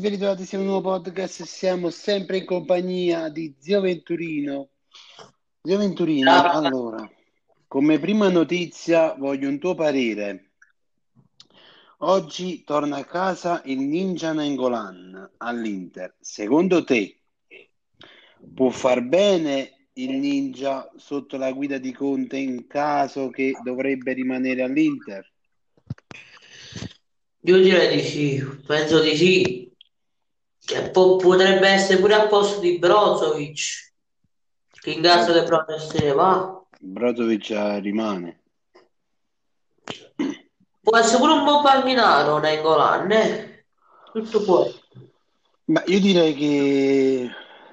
ragazzi, ben ritrovati su un nuovo podcast. Siamo sempre in compagnia di Zio Venturino. Zio Venturino, allora, come prima notizia voglio un tuo parere. Oggi torna a casa il Ninja Nengolan all'Inter. Secondo te può far bene il Ninja sotto la guida di Conte in caso che dovrebbe rimanere all'Inter? Io direi di sì, penso di sì. Che po- potrebbe essere pure a posto di Brozovic, che in caso di proprio se ne va. Brozovic eh, rimane. Può essere pure un buon panchinaro Nengolan, eh? Tutto può. Ma io direi che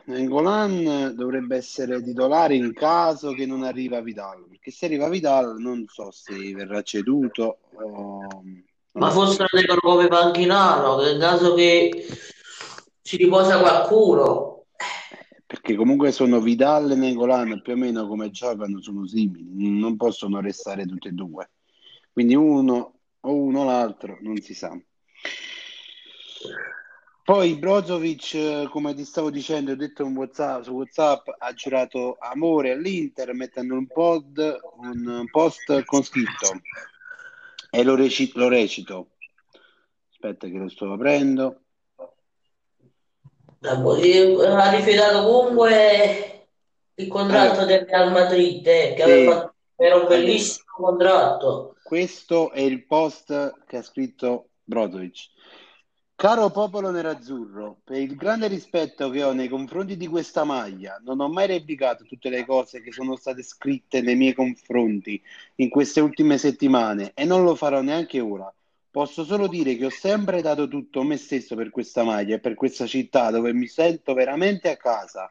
Nengolan dovrebbe essere titolare in caso che non arriva Vidal, perché se arriva Vidal non so se verrà ceduto o... Ma forse lo tengono come panchinaro, che in caso che si riposa qualcuno. Perché comunque sono Vidal e Nengolan più o meno come giocano sono simili, non possono restare tutti e due. Quindi uno o uno l'altro, non si sa. Poi Brozovic, come ti stavo dicendo, ho detto un WhatsApp, su WhatsApp, ha girato amore all'Inter mettendo un, pod, un post con scritto e lo, reci- lo recito. Aspetta che lo sto aprendo. Ha rifiutato comunque il contratto del Real Madrid, eh, che Sì. aveva fatto- era un bellissimo contratto. Questo è il post che ha scritto Brozovic. Caro popolo nerazzurro, per il grande rispetto che ho nei confronti di questa maglia, non ho mai replicato tutte le cose che sono state scritte nei miei confronti in queste ultime settimane e non lo farò neanche ora. Posso solo dire che ho sempre dato tutto me stesso per questa maglia e per questa città dove mi sento veramente a casa.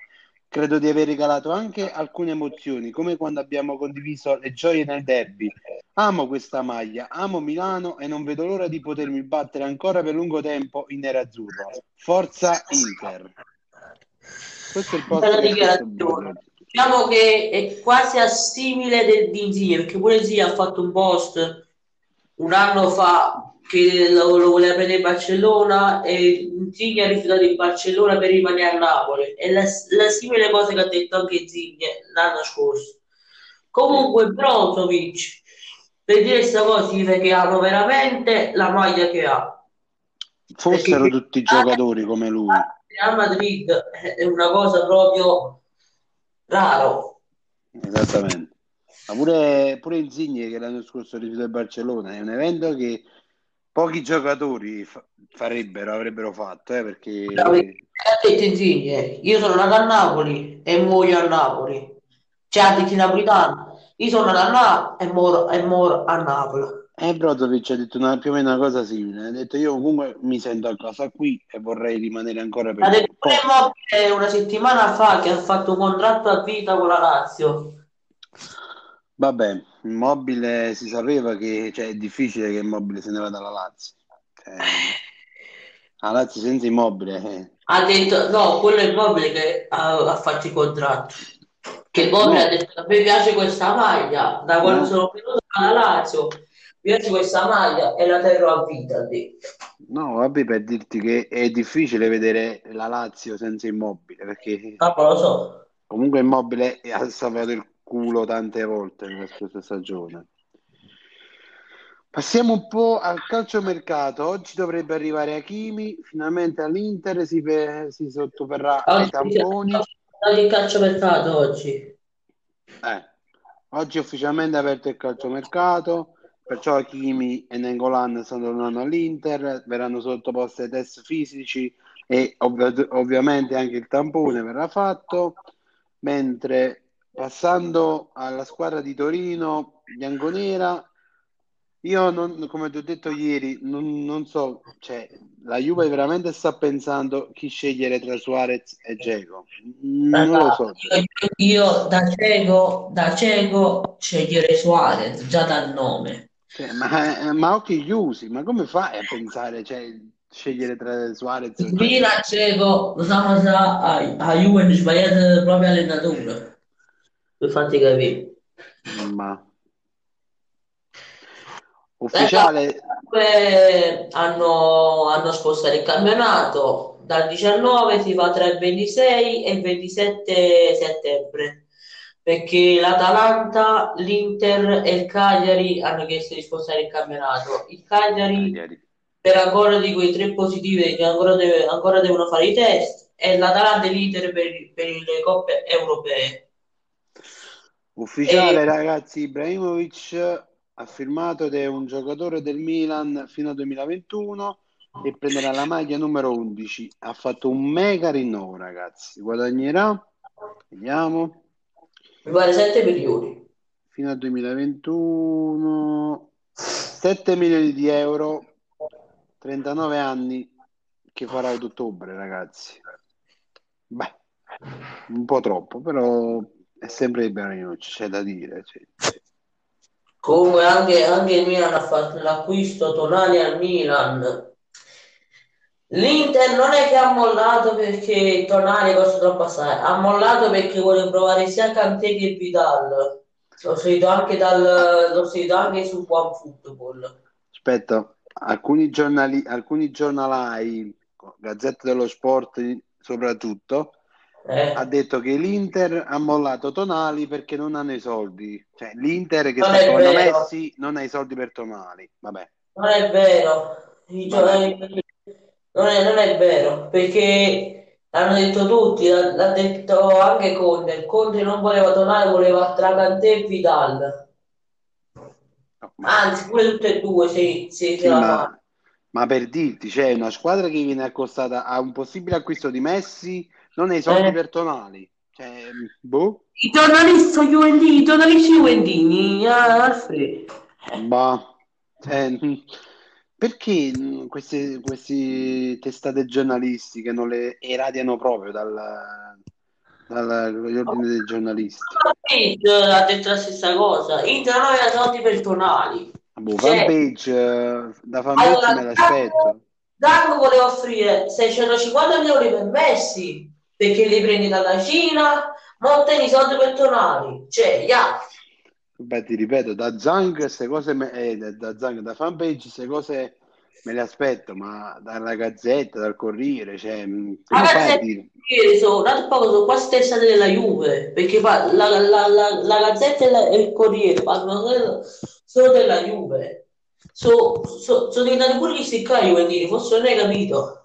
Credo di aver regalato anche alcune emozioni, come quando abbiamo condiviso le gioie nel derby. Amo questa maglia, amo Milano e non vedo l'ora di potermi battere ancora per lungo tempo in nerazzurro. Forza Inter. Questo è il post Bella dichiarazione. Diciamo che è quasi assimile del, di Insigne, perché pure Insigne ha fatto un post un anno fa che lo, lo voleva prendere in Barcellona e Insigne ha rifiutato il Barcellona per rimanere a Napoli. È la, la simile cosa che ha detto anche Insigne l'anno scorso. Comunque Brozovic, per dire questa cosa, significa che ama veramente la maglia che ha. Fossero Perché- tutti giocatori come lui. Real Madrid è una cosa proprio raro. Esattamente. Ma pure, pure Insigne che l'anno scorso ha rifiutato il Barcellona è un evento che pochi giocatori fa- farebbero, avrebbero fatto, eh, perché Ha detto Insigne, io sono nato a Napoli e muoio a Napoli. Cioè, ha detto in napolitano, io sono nato a Napoli e moro, e moro a Napoli. eh, Brozovic ha detto una- più o meno una cosa simile. Ha detto io comunque mi sento a casa qui e vorrei rimanere ancora per Ha detto pure Immobile una settimana fa che ha fatto un contratto a vita con la Lazio. Vabbè, Immobile si sapeva che cioè, è difficile che Immobile se ne vada dalla Lazio. Cioè, la Lazio senza Immobile eh. Ha detto, no, quello è Immobile che ha, ha fatto i contratti. Che Immobile No. ha detto, a me piace questa maglia, da quando No. sono venuto alla Lazio, mi piace questa maglia e la terrò a vita, ha detto. No, vabbè, per dirti che è difficile vedere la Lazio senza Immobile, perché Ah, lo so. comunque Immobile ha salvato il culo tante volte nella scorsa stagione. Passiamo un po' al calciomercato. Oggi dovrebbe arrivare Hakimi, finalmente all'Inter si, pe- si sottoporrà ai Oggi tamponi. Oggi il calciomercato oggi. Eh, oggi è ufficialmente aperto il calciomercato, perciò Hakimi e Nengolan stanno tornando all'Inter, verranno sottoposti ai test fisici e ovvia- ovviamente anche il tampone verrà fatto, mentre passando alla squadra di Torino, bianconera, io non, come ti ho detto ieri, non, non so, cioè, la Juve veramente sta pensando chi scegliere tra Suarez e Dzeko. Non lo so. Io, da cieco, da cieco sceglierei Suarez, già dal nome. Cioè, ma, ma occhi chiusi, ma come fai a pensare, cioè, scegliere tra Suarez e Fino a cieco, lo sa, a, a Juve sbagliato proprio allenatore. Per farti capire. Ma Ufficiale. Eh, hanno, hanno spostato il campionato dal 19 si fa tra il 26 e il 27 settembre perché l'Atalanta, l'Inter e il Cagliari hanno chiesto di spostare il campionato. Il Cagliari, Cagliari. per ancora di quei tre positivi che ancora, deve- ancora devono fare i test e l'Atalanta e l'Inter per, per le coppe europee. Ufficiale, E- ragazzi, Ibrahimovic ha firmato ed è un giocatore del Milan fino al 2021 e prenderà la maglia numero 11. Ha fatto un mega rinnovo, ragazzi. Guadagnerà, vediamo, pare 7 milioni. fino al 2021 7 milioni di euro, 39 anni che farà ad ottobre, ragazzi. Beh, un po' troppo, però è sempre Ibrahimovic, c'è da dire. cioè. Comunque anche, anche il Milan ha fatto l'acquisto Tonali al Milan. L'Inter non è che ha mollato perché Tonali costa troppo assai, ha mollato perché vuole provare sia Kanté che Vidal. L'ho sentito anche, dal, l'ho sentito anche su OneFootball. Aspetta, alcuni giornali, alcuni giornalai, Gazzetta dello Sport soprattutto, Eh. ha detto che l'Inter ha mollato Tonali perché non hanno i soldi. Cioè, l'Inter che Non sta vero. Messi non ha i soldi per Tonali. Vabbè, Non è vero, giocatori- non è, non è vero, perché l'hanno detto tutti, l'ha, detto anche Conte, Conte non voleva tornare, voleva tra Kanté e Vidal, no, ma, anzi pure tutte e due sì, se la ma- ma per dirti, c'è una squadra che viene accostata a un possibile acquisto di Messi, non ha i soldi Eh. per Tonali. Cioè, boh, I giornalisti sono Juventini, i giornalisti Juventini, ah, Alfredo. bah, cioè, perché mh, queste, queste testate giornalistiche non le irradiano proprio dal, dagli ordini dei giornalisti? Page ha detto la stessa cosa, Inter non aveva soldi per Tonali. Boh, fanpage, eh, da fanpage Allora, me l'aspetto. Zango voleva offrire 650 milioni per Messi perché li prendi dalla Cina, ma ottieni soldi per Tonali. Cioè, ya. Beh, ti ripeto, da Zang, queste cose, me- eh, da, Zang, da fanpage, queste cose me le aspetto, ma dalla Gazzetta, dal Corriere, cioè, mh, come La fai a Gazzetta dire? sono un altro poco sono quasi testate della Juve perché fa- la, la- la- la Gazzetta e, la- e il Corriere parlano solo, della Juve. So- so- sono diventati pure gli sticcari Juventini, forse non hai capito.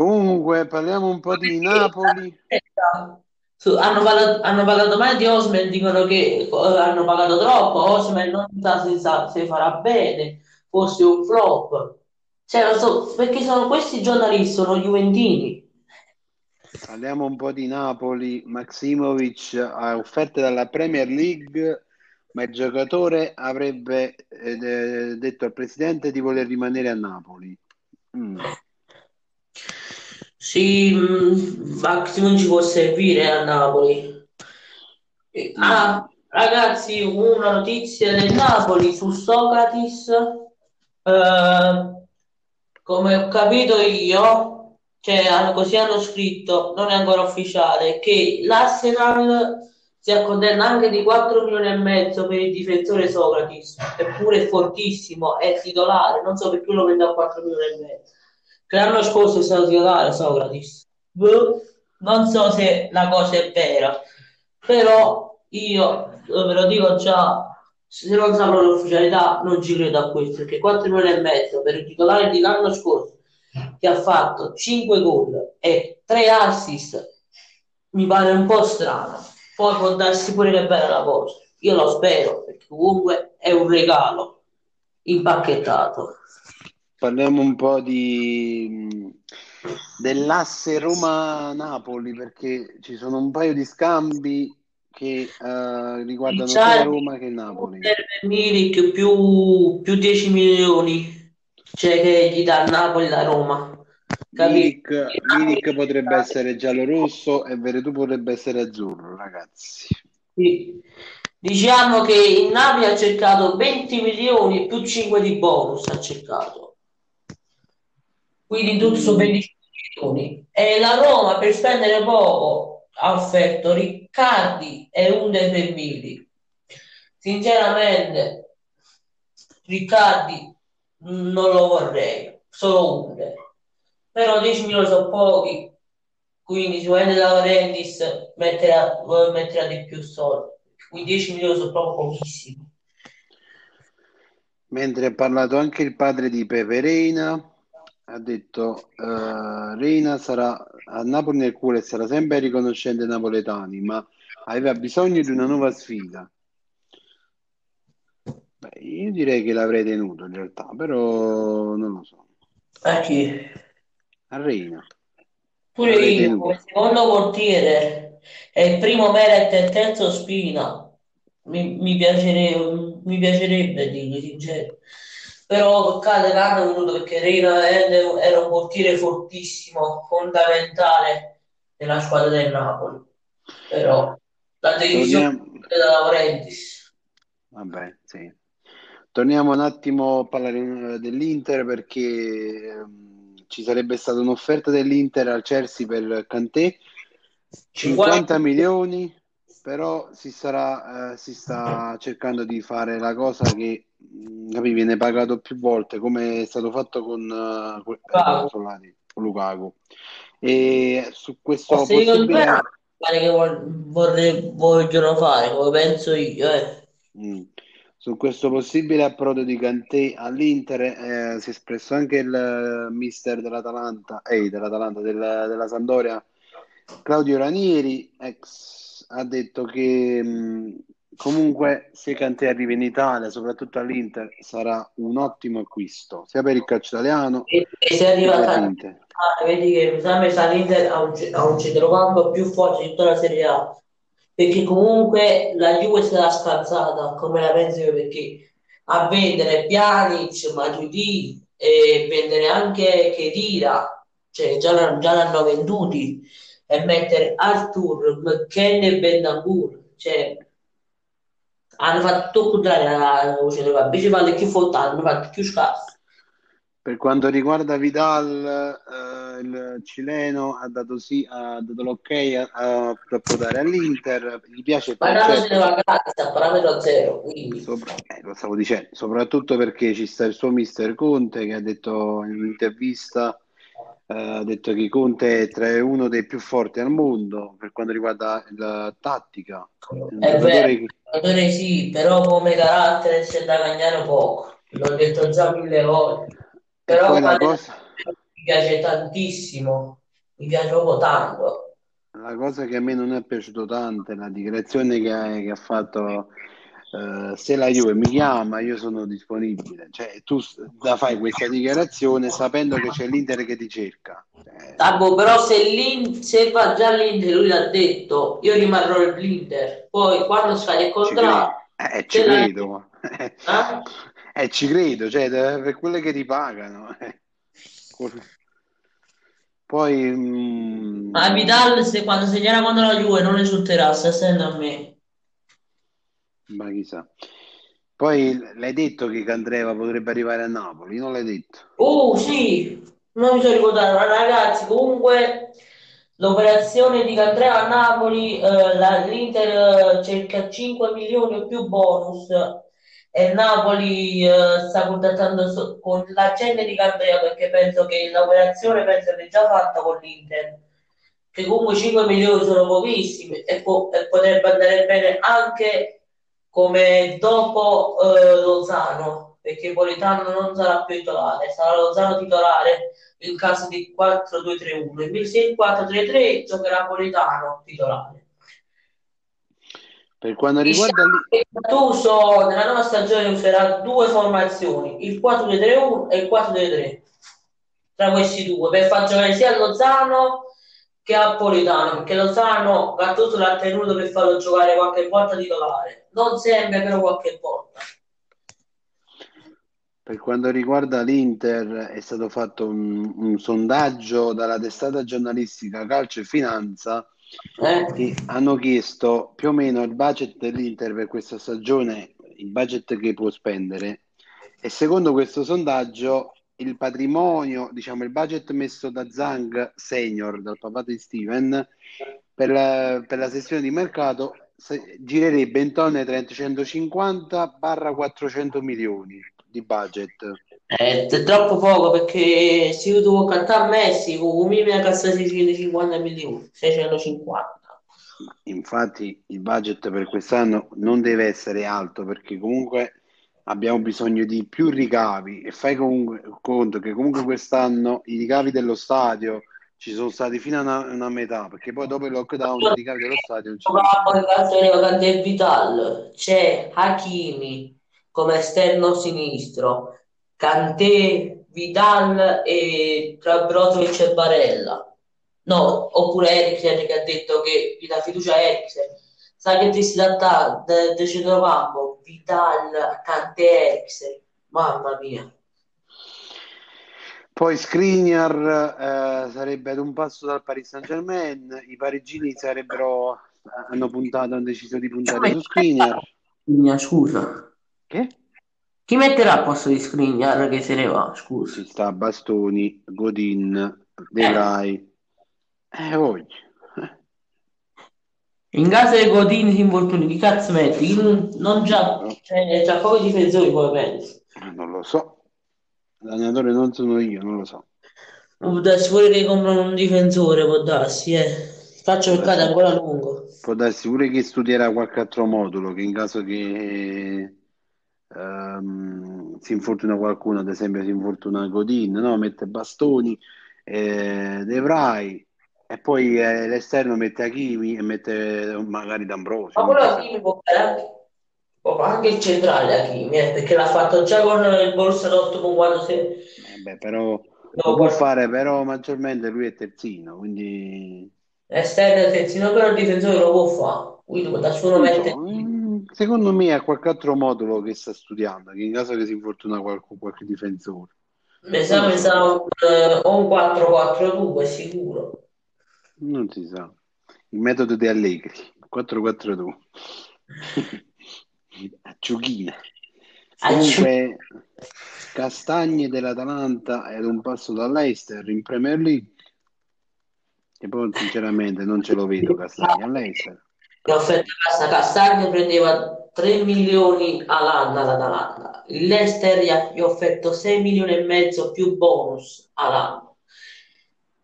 Comunque, parliamo un po' di Napoli. Su- hanno parlato, hanno parlato mai di Osman, dicono che eh, hanno pagato troppo, Osman non sa se, sa- se farà bene, forse un flop. Cioè, so, perché sono questi giornalisti, sono Juventini. Parliamo un po' di Napoli. Maximovic ha offerte dalla Premier League, ma il giocatore avrebbe eh, de- detto al presidente di voler rimanere a Napoli. Mm. Sì, mh, Maxi non ci può servire a Napoli. Eh, Ah, ragazzi, una notizia del Napoli su Socrates. Eh, come ho capito io, cioè così hanno scritto, non è ancora ufficiale, che l'Arsenal si accontenta anche di 4 milioni e mezzo per il difensore Socrates, eppure è fortissimo, è titolare, non so perché lo vende a 4 milioni e mezzo. Che l'anno scorso è stato titolare Socrates. Boh, non so se la cosa è vera, però io ve lo dico già, se non saprò l'ufficialità non ci credo a questo, perché 4 milioni e mezzo per il titolare l'anno scorso che ha fatto 5 gol e 3 assist mi pare un po' strano. Poi può darsi pure che bella la cosa. Io lo spero, perché comunque è un regalo impacchettato. Parliamo un po' di, dell'asse Roma-Napoli perché ci sono un paio di scambi che eh, riguardano sia Roma che Napoli. serve Milik più, più 10 milioni, cioè che gli dà Napoli da Roma. Milik? Milik potrebbe essere giallo-rosso e Veretù potrebbe essere azzurro, ragazzi. Sì. Diciamo che il Napoli ha cercato 20 milioni più 5 di bonus ha cercato. Quindi in tutto sono 25 milioni. E la Roma per spendere poco ha offerto Riccardi e un De Milik. Sinceramente, Riccardi non lo vorrei, solo Under. Però 10 milioni sono pochi, quindi sicuramente da Laurentiis metterà, di più soldi. Quindi 10 milioni sono proprio pochissimi. Mentre ha parlato anche il padre di Pepe Reina, ha detto uh, Reina sarà a Napoli nel cuore e sarà sempre riconoscente ai napoletani, ma aveva bisogno di una nuova sfida. Beh, io direi che l'avrei tenuto in realtà, però non lo so. A chi? A Reina. Pure L'avrei io, tenuto. come secondo portiere, è il primo Meret e il terzo Spina. Mi, mi piacerebbe, mi piacerebbe dirlo sincero. Però che l'hanno venuto perché Reina era un portiere fortissimo, fondamentale nella squadra del Napoli. Però la decisione Torniamo, è da Laurentiis. vabbè, sì. Torniamo un attimo a parlare eh, dell'Inter perché ehm, ci sarebbe stata un'offerta dell'Inter al Chelsea per Kanté, 50 milioni, però si, sarà, eh, si sta cercando di fare la cosa che mh, capi, viene pagato più volte, come è stato fatto con, eh, Lukaku. Solari, con Lukaku. E su questo Ma secondo me possibile... pare che vorrei- vogliono fare, come penso io, eh. Mm. Su questo possibile approdo di Kanté all'Inter eh, si è espresso anche il eh, mister dell'Atalanta, eh, dell'Atalanta, del- della Sampdoria, Claudio Ranieri, ex, ha detto che mh, comunque se Kanté arriva in Italia, soprattutto all'Inter, sarà un ottimo acquisto, sia per il calcio italiano E, e se che arriva per a l'Inter. vedi che mi sa che l'Inter ha un, ha un centrocampo più forte di tutta la Serie A. Perché comunque la Juve era scalzata, come la penso io, perché a vendere Pjanic, Matuidi e vendere anche Khedira, cioè già, l'hanno- già l'hanno venduti, e mettere Arthur, McKenna e Bentancur, cioè hanno fatto tutto il contrario alla centrocampo, invece fanno più fottati, hanno fatto più scarso. Per quanto riguarda Vidal, eh, il cileno ha dato, sì, ha dato l'ok a, a approdare all'Inter, gli piace il concetto, a a parametro zero, quindi sopra- eh, lo stavo dicendo, soprattutto perché ci sta il suo mister Conte che ha detto in un'intervista, eh, ha detto che Conte è tra uno dei più forti al mondo per quanto riguarda la tattica, è vero, che... sì, però come carattere c'è da cagnare poco, l'ho detto già mille volte, però cosa... mi piace tantissimo, mi piace proprio tanto. La cosa che a me non è piaciuto tanto è la dichiarazione che che ha fatto eh, se la Juve mi chiama io sono disponibile cioè tu la fai questa dichiarazione sapendo che c'è l'Inter che ti cerca Eh, Ah, boh, però se, se va già l'Inter, lui l'ha detto, io rimarrò l'Inter, poi quando scade il ci credo contratto, eh, ci se la- credo eh? eh, ci credo cioè per quelle che ti pagano eh. poi mm, Ma Vidal se quando segnerà contro la Juve non esulterà, sta stando a me. Ma chissà. Poi l'hai detto che Candreva potrebbe arrivare a Napoli non l'hai detto. Oh sì, non mi sono ricordato, ma ragazzi, comunque l'operazione di Candrea a Napoli, eh, l'Inter eh, cerca 5 milioni o più bonus e Napoli eh, sta contattando so- con la di Candrea perché penso che l'operazione penso che è già fatta con l'Inter, che comunque 5 milioni sono pochissimi e, po- e potrebbe andare bene anche come dopo eh, Lozano, perché Politano non sarà più titolare, sarà Lozano titolare in caso di 4-2-3-1. Invece il 4-3-3 giocherà Politano titolare. per quanto riguarda Gattuso nella nuova stagione userà due formazioni, il 4-2-3-1 e il 4-2-3, tra questi due, per far giocare sia Lozano che a Politano, perché Lozano Gattuso l'ha tenuto per farlo giocare qualche volta titolare, non sempre però qualche volta. Per quanto riguarda l'Inter, è stato fatto un, un sondaggio dalla testata giornalistica Calcio e Finanza Eh? che hanno chiesto più o meno il budget dell'Inter per questa stagione, il budget che può spendere. E secondo questo sondaggio, il patrimonio, diciamo il budget messo da Zhang Senior, dal papà di Steven, per la, per la sessione di mercato se- girerebbe intorno ai 350-400 milioni. di budget? Eh, È troppo poco perché se io devo cantare a Messi con un minimo cassa 650 milioni, 650. Infatti il budget per quest'anno non deve essere alto perché comunque abbiamo bisogno di più ricavi e fai comunque conto che comunque quest'anno i ricavi dello stadio ci sono stati fino a una, una metà perché poi dopo il lockdown i ricavi dello stadio non ci sono stati. c'è Hakimi come esterno sinistro, Kanté, Vidal e tra Brozovic e Barella. No, oppure Eriksen che ha detto che gli dà fiducia a Eriksen. Sai che ti si dà del de centrocampo? Vidal, Kanté, Eriksen. Mamma mia. Poi Skriniar eh, sarebbe ad un passo dal Paris Saint-Germain, i parigini sarebbero, hanno puntato, hanno deciso di puntare su Skriniar. Skriniar, scusa. Che? Chi metterà al posto di Skriniar che se ne va? Scusa. Ci sta Bastoni, Godin, De Vrij. Eh, voglio. In caso di Godin si infortuni, chi cazzo metti? Non, già, cioè, c'ha pochi difensori, come pensi? Eh, Non lo so. L'allenatore non sono io, non lo so. Può darsi pure che comprano un difensore, può darsi, eh. Faccio peccato ancora lungo. Può darsi pure che studierà qualche altro modulo, che in caso che ehm, si infortuna qualcuno, ad esempio si infortuna Godin, no? Mette Bastoni, eh, De Vrij, e poi eh, l'esterno mette Hakimi e mette magari D'Ambrosio. Ma quello può fare anche, può fare anche il centrale Hakimi, eh, perché l'ha fatto già con il Borussia Dortmund quando si... Eh beh, però lo No, può fare, però maggiormente lui è terzino, quindi Esterno e terzino, però il difensore lo può fare. Quindi da solo non mette... so, secondo me ha qualche altro modulo che sta studiando, che in caso che si infortuna qualche, qualche difensore. Mi sa, mi sa un, eh, un 4-4-2 sicuro. Non si sa. Il metodo di Allegri, 4-4-2. A Comunque, Castagne dell'Atalanta è ad un passo dall'Eister in Premier League. E poi sinceramente non ce lo vedo Castagne all'Eister. che offerta prendeva 3 milioni all'anno all'Atalanta. Ha gli ha offerto 6 milioni e mezzo più bonus all'anno.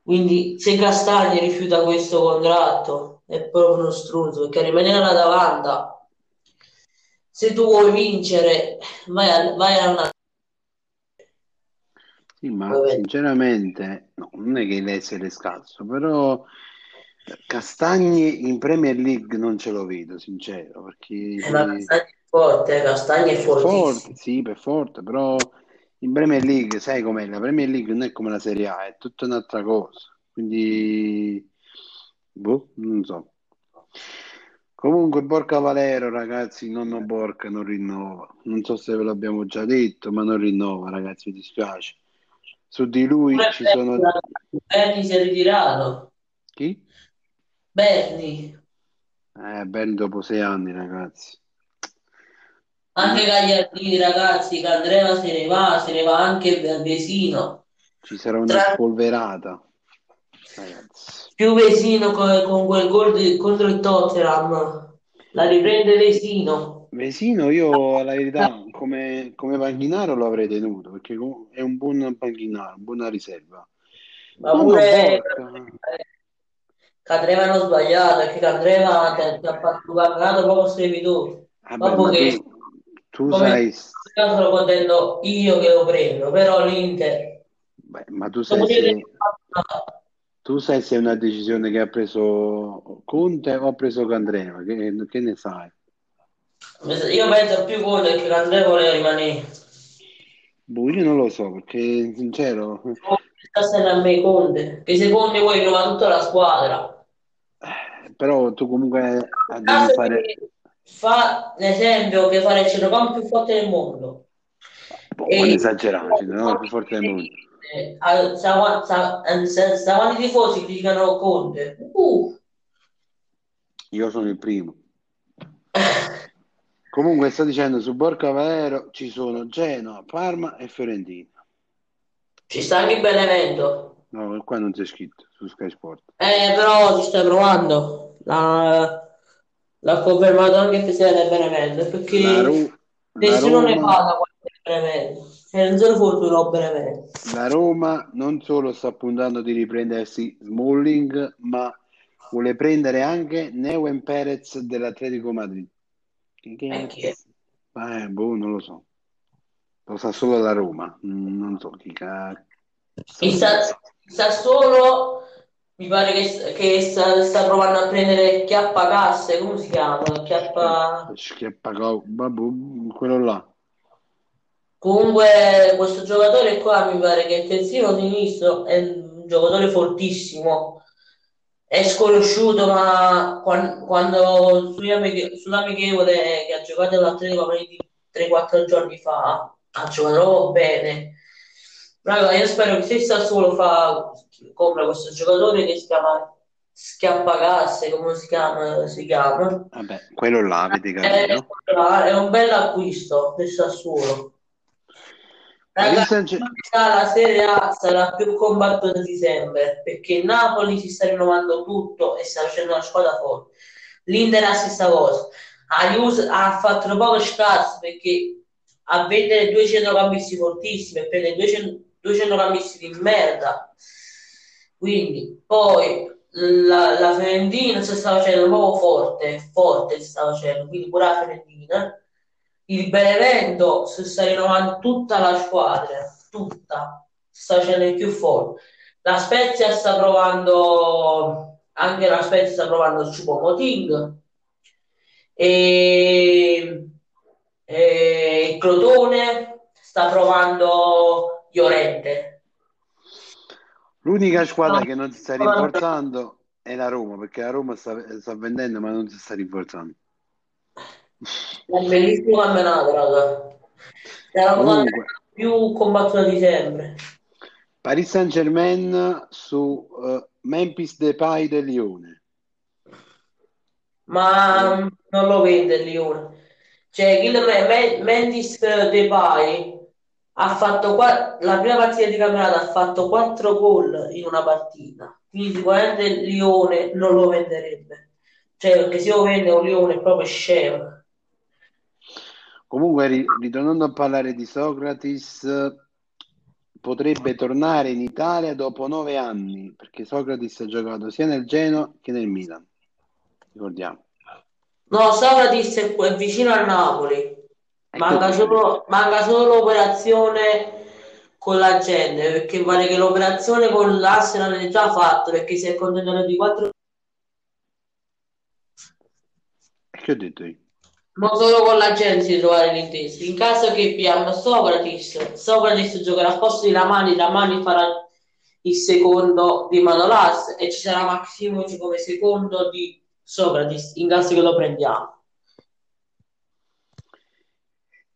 Quindi se Castagni rifiuta questo contratto è proprio uno struzzo perché rimanere all'Atalanta se tu vuoi vincere vai a, vai a una Sì, ma Vabbè. sinceramente no, non è che l'essere è scarso, però Castagni in Premier League non ce lo vedo, sincero, perché Eh, ma Castagni è forte, eh, Castagni è fortissimo. forte, sì, per forte, però in Premier League, sai com'è? La Premier League non è come la Serie A, è tutta un'altra cosa. Quindi, boh, non so. Comunque, Borca Valero, ragazzi, nonno Borca non rinnova. Non so se ve l'abbiamo già detto, ma non rinnova, ragazzi, mi dispiace. Su di lui Pure ci sono... Berni si è ritirato. Chi? Berni, Eh, ben dopo sei anni, ragazzi. Anche Gagliardini, ragazzi, che Andrea se ne va, se ne va anche Vesino. Ci sarà una Tra- spolverata, ragazzi. Più Vesino con, con quel gol di- contro il Tottenham. La riprende Vesino. Vesino, io la verità, come, come panchinaro lo avrei tenuto perché è un buon panchinaro, buona riserva. Ma No, pure Borca. Candreva hanno sbagliato, perché Candreva ti ti ha fatto guardare proprio servitore. Vabbè, Dopo ma che tu, tu come sai, caso lo contento io che lo prendo, però l'Inter beh, ma tu sai che se, tu sai se è una decisione che ha preso Conte o ha preso Candreva, che, che ne sai? io penso più Conte che Candreva voleva rimanere. Boh, io non lo so perché, sincero, Sta stando a me Conte, che se Conte vuoi trova tutta la squadra. eh, però tu comunque devi Caso fare... che fa l'esempio che fare il centrocampo più forte del mondo. Boh, E- esagerare, no? È più forte del mondo. Eh, sa quando i tifosi criticano Conte? Uh, Io sono il primo. Comunque sto dicendo su Borca Valero ci sono Genoa, Parma e Fiorentina. ci sta anche il Benevento. No, qua non c'è scritto su Sky Sport. Eh, però ci stai provando. La- L'ha confermato anche del Benevento perché La, la nessuno ne Roma, parla quando Benevento. E non solo Fortuna Benevento. La Roma non solo sta puntando di riprendersi Smalling, ma vuole prendere anche Neuen Perez dell'Atletico Madrid. Che, è? Eh, boh, non lo so. Lo sa solo la Roma. Non so chi cazzo. Il Sa- il Sassuolo mi pare che, che sta, sta provando a prendere Chiappacasse, come si chiama? Chiappa... Schiappacò, vabbè, quello là. Comunque questo giocatore qua mi pare che è terzino sinistro, è un giocatore fortissimo, è sconosciuto, ma quan- quando, amiche- sull'amichevole che ha giocato all'Atletico Madrid 3-4 giorni fa, ha giocato bene. Raga, io spero che se Sassuolo fa, compra questo giocatore che si chiama Schiappagasse, come si chiama? Si chiama. Vabbè, quello là, avete È, capito. è un bel acquisto del Sassuolo. Raga, la Serie A sarà più combattuta di sempre perché il Napoli si sta rinnovando tutto e sta facendo una squadra forte. L'Inter è la stessa cosa. Ha, Juve- ha fatto poco scarso perché a vendere due centrocampisti fortissimi e prendere due, cent- due centrocampisti di merda. Quindi, poi la, la Fiorentina si sta facendo proprio forte, forte si sta facendo, quindi pure la Fiorentina. Il Benevento si sta rinnovando tutta la squadra, tutta, si sta facendo il più forte. La Spezia sta provando, anche la Spezia sta provando il Choupo-Moting e, e Crotone sta provando Llorente. L'unica squadra che non si sta rinforzando è la Roma, perché la Roma sta, sta vendendo ma non si sta rinforzando. È un bellissimo campionato, raga. È la squadra più combattuta di sempre. Paris Saint-Germain su eh, Memphis Depay del Lione. ma non lo vende il Lione. Cioè, il Me- Me- Memphis Depay ha fatto qua- la prima partita di campionato ha fatto 4 gol in una partita. Quindi sicuramente il Lione non lo venderebbe. Cioè, perché se lo vende un Lione è proprio scemo. Comunque, ri- ritornando a parlare di Socrates, potrebbe tornare in Italia dopo nove anni, perché Socrates ha giocato sia nel Genoa che nel Milan. Ricordiamo. No, Socrates è, è vicino al Napoli. Manca Ecco, solo, manca solo l'operazione con la gente, perché pare che l'operazione con l'Arsenal è già fatta, perché si è accontentato di 4 che ho detto io? Non solo con la gente di trovare l'intesa. In caso che abbiamo Socrates, Socrates giocherà al posto di Ramani, Ramani farà il secondo di Manolas e ci sarà Maximovic come secondo di Socrates, in caso che lo prendiamo.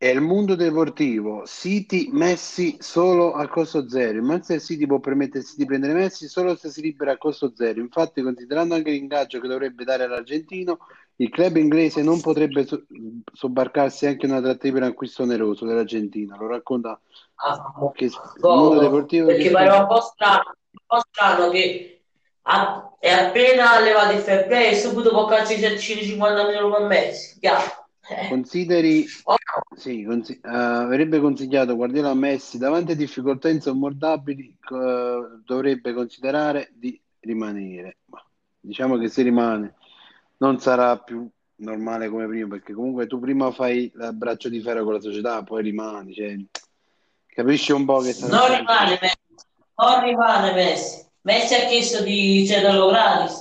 È il mondo deportivo, City, Messi solo a costo zero. Il Manchester City può permettersi di prendere Messi solo se si libera a costo zero. Infatti, considerando anche l'ingaggio che dovrebbe dare all'argentino, il club inglese non potrebbe so- sobbarcarsi anche una trattativa per acquisto oneroso dell'Argentina. Lo racconta Ah, che il mondo deportivo perché pareva un po' strano, un po' strano che a- è appena levato il fair play e subito può calciare 150 milioni per Messi. Chiaro. Eh. consideri Oh. Sì, consi- eh, avrebbe consigliato Guardiola a Messi davanti a difficoltà insormontabili, eh, dovrebbe considerare di rimanere. Ma diciamo che se rimane non sarà più normale come prima, perché comunque tu prima fai il braccio di ferro con la società, poi rimani, cioè, capisci un po' che Non rimane Messi, non rimane Messi. Messi ha chiesto di cederlo gratis,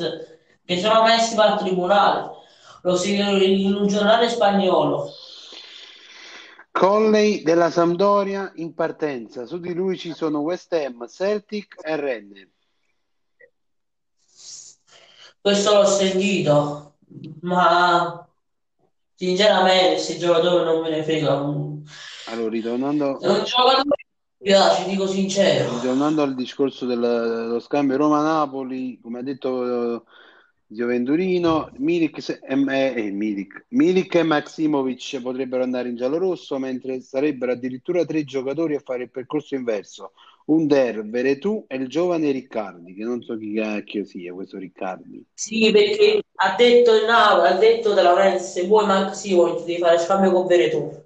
che se no Messi va al tribunale. Lo si in un giornale spagnolo. Colley della Sampdoria in partenza, su di lui ci sono West Ham, Celtic e Rennes. Questo l'ho sentito, ma sinceramente questi giocatori non me ne frega. Allora, ritornando È un giocatore piace, dico sincero. Ritornando al discorso del- dello scambio Roma-Napoli, come ha detto Zio Venturino, Milik, em- eh, Milik. Milik e Maximovic potrebbero andare in giallo-rosso, mentre sarebbero addirittura tre giocatori a fare il percorso inverso. Under, Veretù e il giovane Riccardi, che non so chi cacchio sia questo Riccardi. Sì, perché ha detto il Napoli, ha detto della Rennes, se vuoi Maximovic devi fare scambio con Veretù.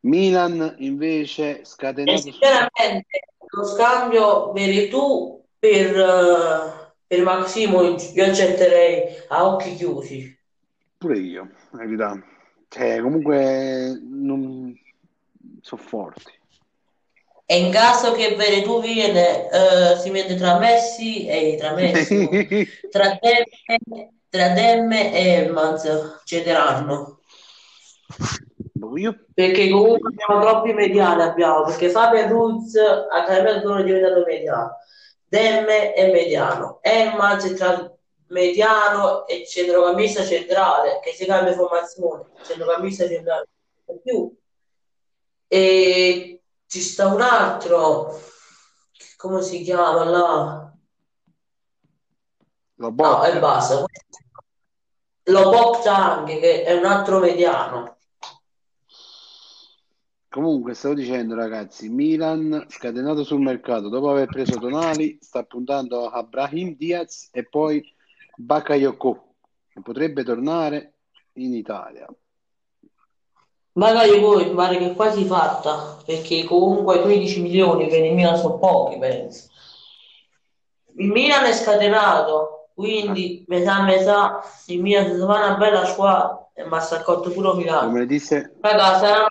Milan invece E scatenato su... sinceramente lo scambio Veretù per, eh, per Maximovic io accetterei a occhi chiusi. Pure io, la verità. Cioè, comunque non sono forti. E in caso che Veretù viene, eh, si mette tra Messi e tra Messi, tra Demme, tra Demme e Elmans cederanno. Boh, io Perché comunque abbiamo troppi mediani, abbiamo, perché Fabio Ruiz a cambiato è diventato mediano, Demme è mediano, Elmans è tra mediano e centrocampista centrale, che si cambia formazione, centrocampista centrale in più. E ci sta un altro, come si chiama là? lo No, e basta. Lo Bocta anche, che è un altro mediano. Comunque, stavo dicendo, ragazzi, Milan scatenato sul mercato dopo aver preso Tonali, sta puntando a Brahim Diaz e poi Bakayoko, che potrebbe tornare in Italia. Magari voi mi pare che è quasi fatta, perché comunque 15 milioni per il Milan sono pochi, penso. Il Milan è scatenato, quindi metà metà, il Milan si fa una bella squadra e mi ha accolto pure Milano. Come disse, Raga, sarà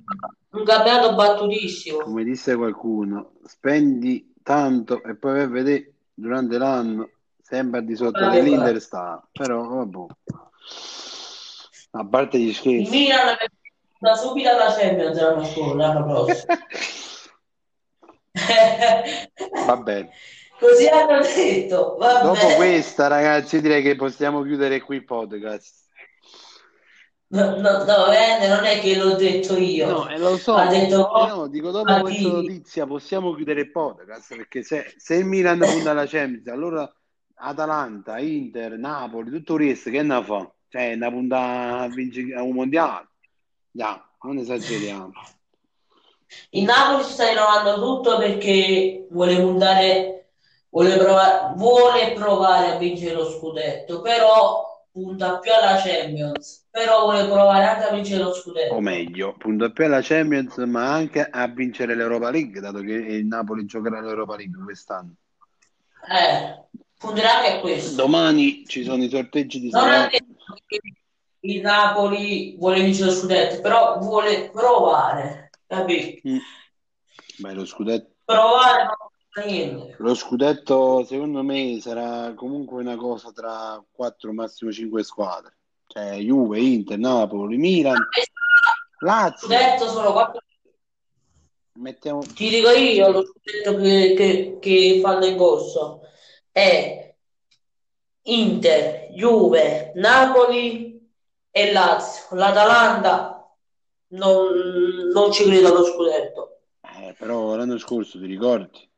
un campionato battutissimo. come disse qualcuno, spendi tanto e poi vai a vedere durante l'anno sempre al di sotto Guarda, dell'Inter sta. Però, vabbè. A parte gli Il scherzi. Milan da subito alla Champions l'anno scorso, l'anno prossimo. Va bene. Così hanno detto, va Dopo bene. questa, ragazzi, direi che possiamo chiudere qui il podcast. No, no, no, veramente non è che l'ho detto io. No, e lo so, Ha detto eh no, dico dopo Ma questa notizia possiamo chiudere il podcast perché se, se il Milan punta alla Champions, allora Atalanta, Inter, Napoli, tutto il resto che ne fa? Cioè, una punta a vincere un mondiale? Già, non esageriamo. Il Napoli si sta rinnovando tutto perché vuole puntare, vuole provare, vuole provare a vincere lo scudetto, però punta più alla Champions, però vuole provare anche a vincere lo scudetto. O meglio, punta più alla Champions, ma anche a vincere l'Europa League, dato che il Napoli giocherà l'Europa League quest'anno. Eh, punterà anche a questo. Domani ci sono i sorteggi di che il Napoli vuole vincere lo scudetto, però vuole provare, capito? Mm. Beh, lo scudetto. Provare niente. Lo scudetto, secondo me, sarà comunque una cosa tra 4, massimo 5 squadre. Cioè, Juve, Inter, Napoli, Milan, Lazio. scudetto sono quattro Mettiamo... Ti dico io lo scudetto che, che, che fanno in corso è Inter, Juve, Napoli e Lazio. L'Atalanta non, non ci credo allo scudetto, Eh, però l'anno scorso, ti ricordi?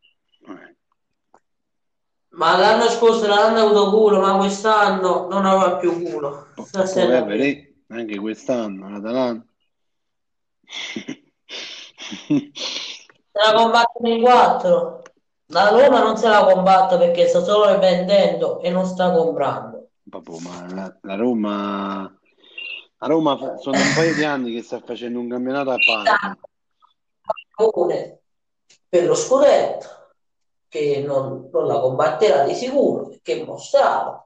Ma l'anno scorso l'Atalanta ha avuto culo, ma quest'anno non avrà più culo. po- Sta poi vai a sempre- vedere, anche quest'anno, l'Atalanta. Se la combattono in quattro. La Roma non se la combatte perché sta solo vendendo e non sta comprando. Vabbè, ma la, la Roma... La Roma fa- sono un paio di anni che sta facendo un campionato a parte. Per lo scudetto che non, non la combatterà di sicuro perché mostrava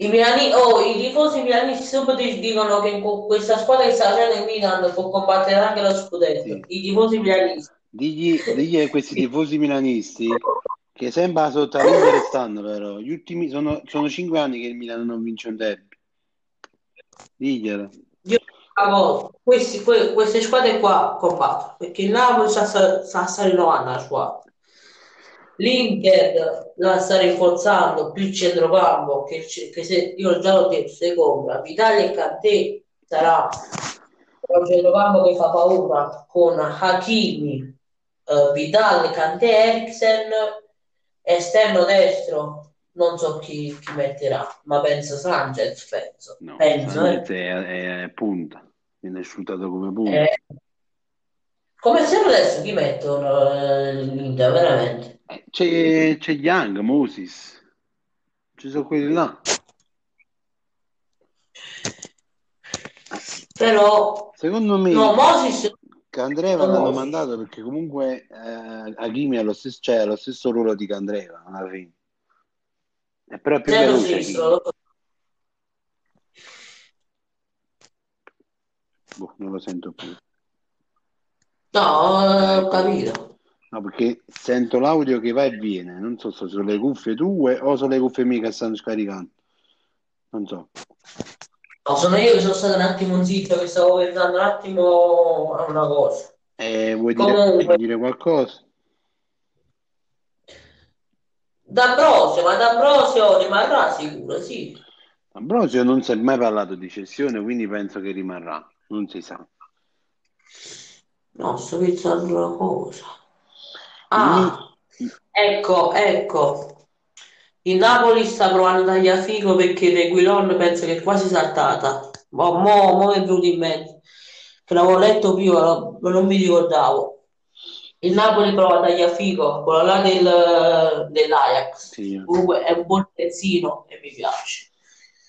i Milani, oh, i tifosi milanisti subito dicono che con questa squadra che sta facendo il Milan può combattere anche lo scudetto Sì. i tifosi milanisti Digli, digli a questi tifosi milanisti che sembra sotto l'Inter stanno però. Gli ultimi sono, sono cinque anni che il Milan non vince un derby. Diglielo. Io cosa, questi- que- queste squadre qua combattono perché il Napoli sta, sta, sta, sta rinnovando la squadra l'Inter la sta rinforzando più il centrocampo che, che se io già l'ho detto se compra Vitali e Kanté sarà un centrocampo che fa paura con Hakimi eh, Vidal, Kanté, Eriksen esterno destro non so chi, chi metterà ma penso Sanchez penso, No, penso eh. È- è punta. Viene sfruttato come punta. Eh, come se adesso chi mettono l'Inter veramente Eh, C'è, c'è Young, Moses. Ci sono quelli là. però Secondo me no Moses Candreva l'hanno mandato perché comunque eh, Hakimi ha lo stesso, cioè, lo stesso ruolo di Candreva alla fine. È però più veloce. Boh, non lo sento più. No, ho capito. No, perché sento l'audio che va e viene. Non so se sono le cuffie tue o sono le cuffie mie che stanno scaricando. Non so. No, sono io che sono stato un attimo zitto, che stavo pensando un attimo a una cosa. Eh, vuoi dire, Comunque. vuoi dire qualcosa? D'Ambrosio, ma D'Ambrosio rimarrà sicuro, sì. Ambrosio non si è mai parlato di cessione, quindi penso che rimarrà. Non si sa. No, sto pensando una cosa. Ah, ecco, ecco. Il Napoli sta provando Tagliafico perché Reguilon penso che è quasi saltata. Mo, mo, mo è venuto in mente. Che l'avevo letto prima, lo- non mi ricordavo. Il Napoli prova Tagliafico, quello là del, dell'Ajax. Sì. Comunque è un buon pezzino e mi piace.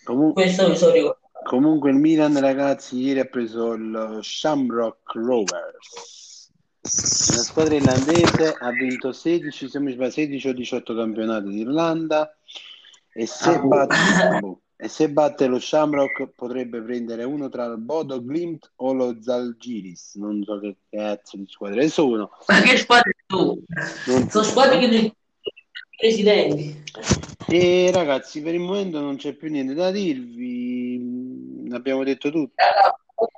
Comunque, Questo mi sono ricordato. Comunque il Milan, ragazzi, ieri ha preso il Shamrock Rovers. Una squadra irlandese ha vinto 16, se non mi sbaglio, 16 o 18 campionati d'Irlanda e se, Ah, boh. batte, boh, e se batte lo Shamrock potrebbe prendere uno tra il Bodo Glimt o lo Zalgiris. Non so che cazzo di squadre sono. Ma che squadre sono? Non Sono so. squadre che presidenti. E ragazzi, per il momento non c'è più niente da dirvi. Abbiamo detto tutto.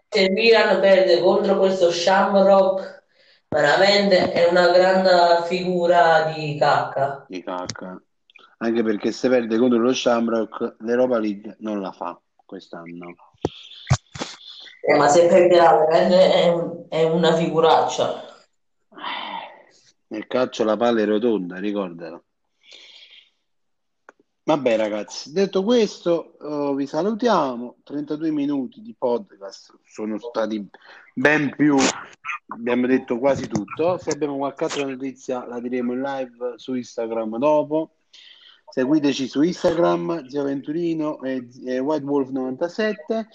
Se il Milan perde contro questo Shamrock, veramente è una grande figura di cacca. di cacca. Anche perché se perde contro lo Shamrock, l'Europa League non la fa quest'anno. Eh, ma se perderà veramente è, un- è una figuraccia. Nel calcio la palla è rotonda, ricordalo. Vabbè ragazzi, detto questo, eh, vi salutiamo. 32 minuti di podcast sono stati ben più, abbiamo detto quasi tutto. Se abbiamo qualche altra notizia la diremo in live su Instagram dopo. Seguiteci su Instagram, Zio Venturino e, e White Wolf 97.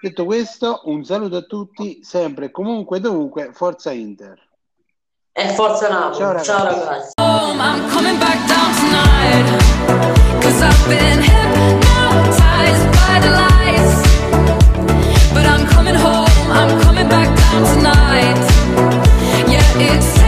Detto questo, un saluto a tutti, sempre e comunque dovunque, Forza Inter. E forza Napoli. Ciao, ragazzi. Ciao ragazzi. home. I'm coming back it's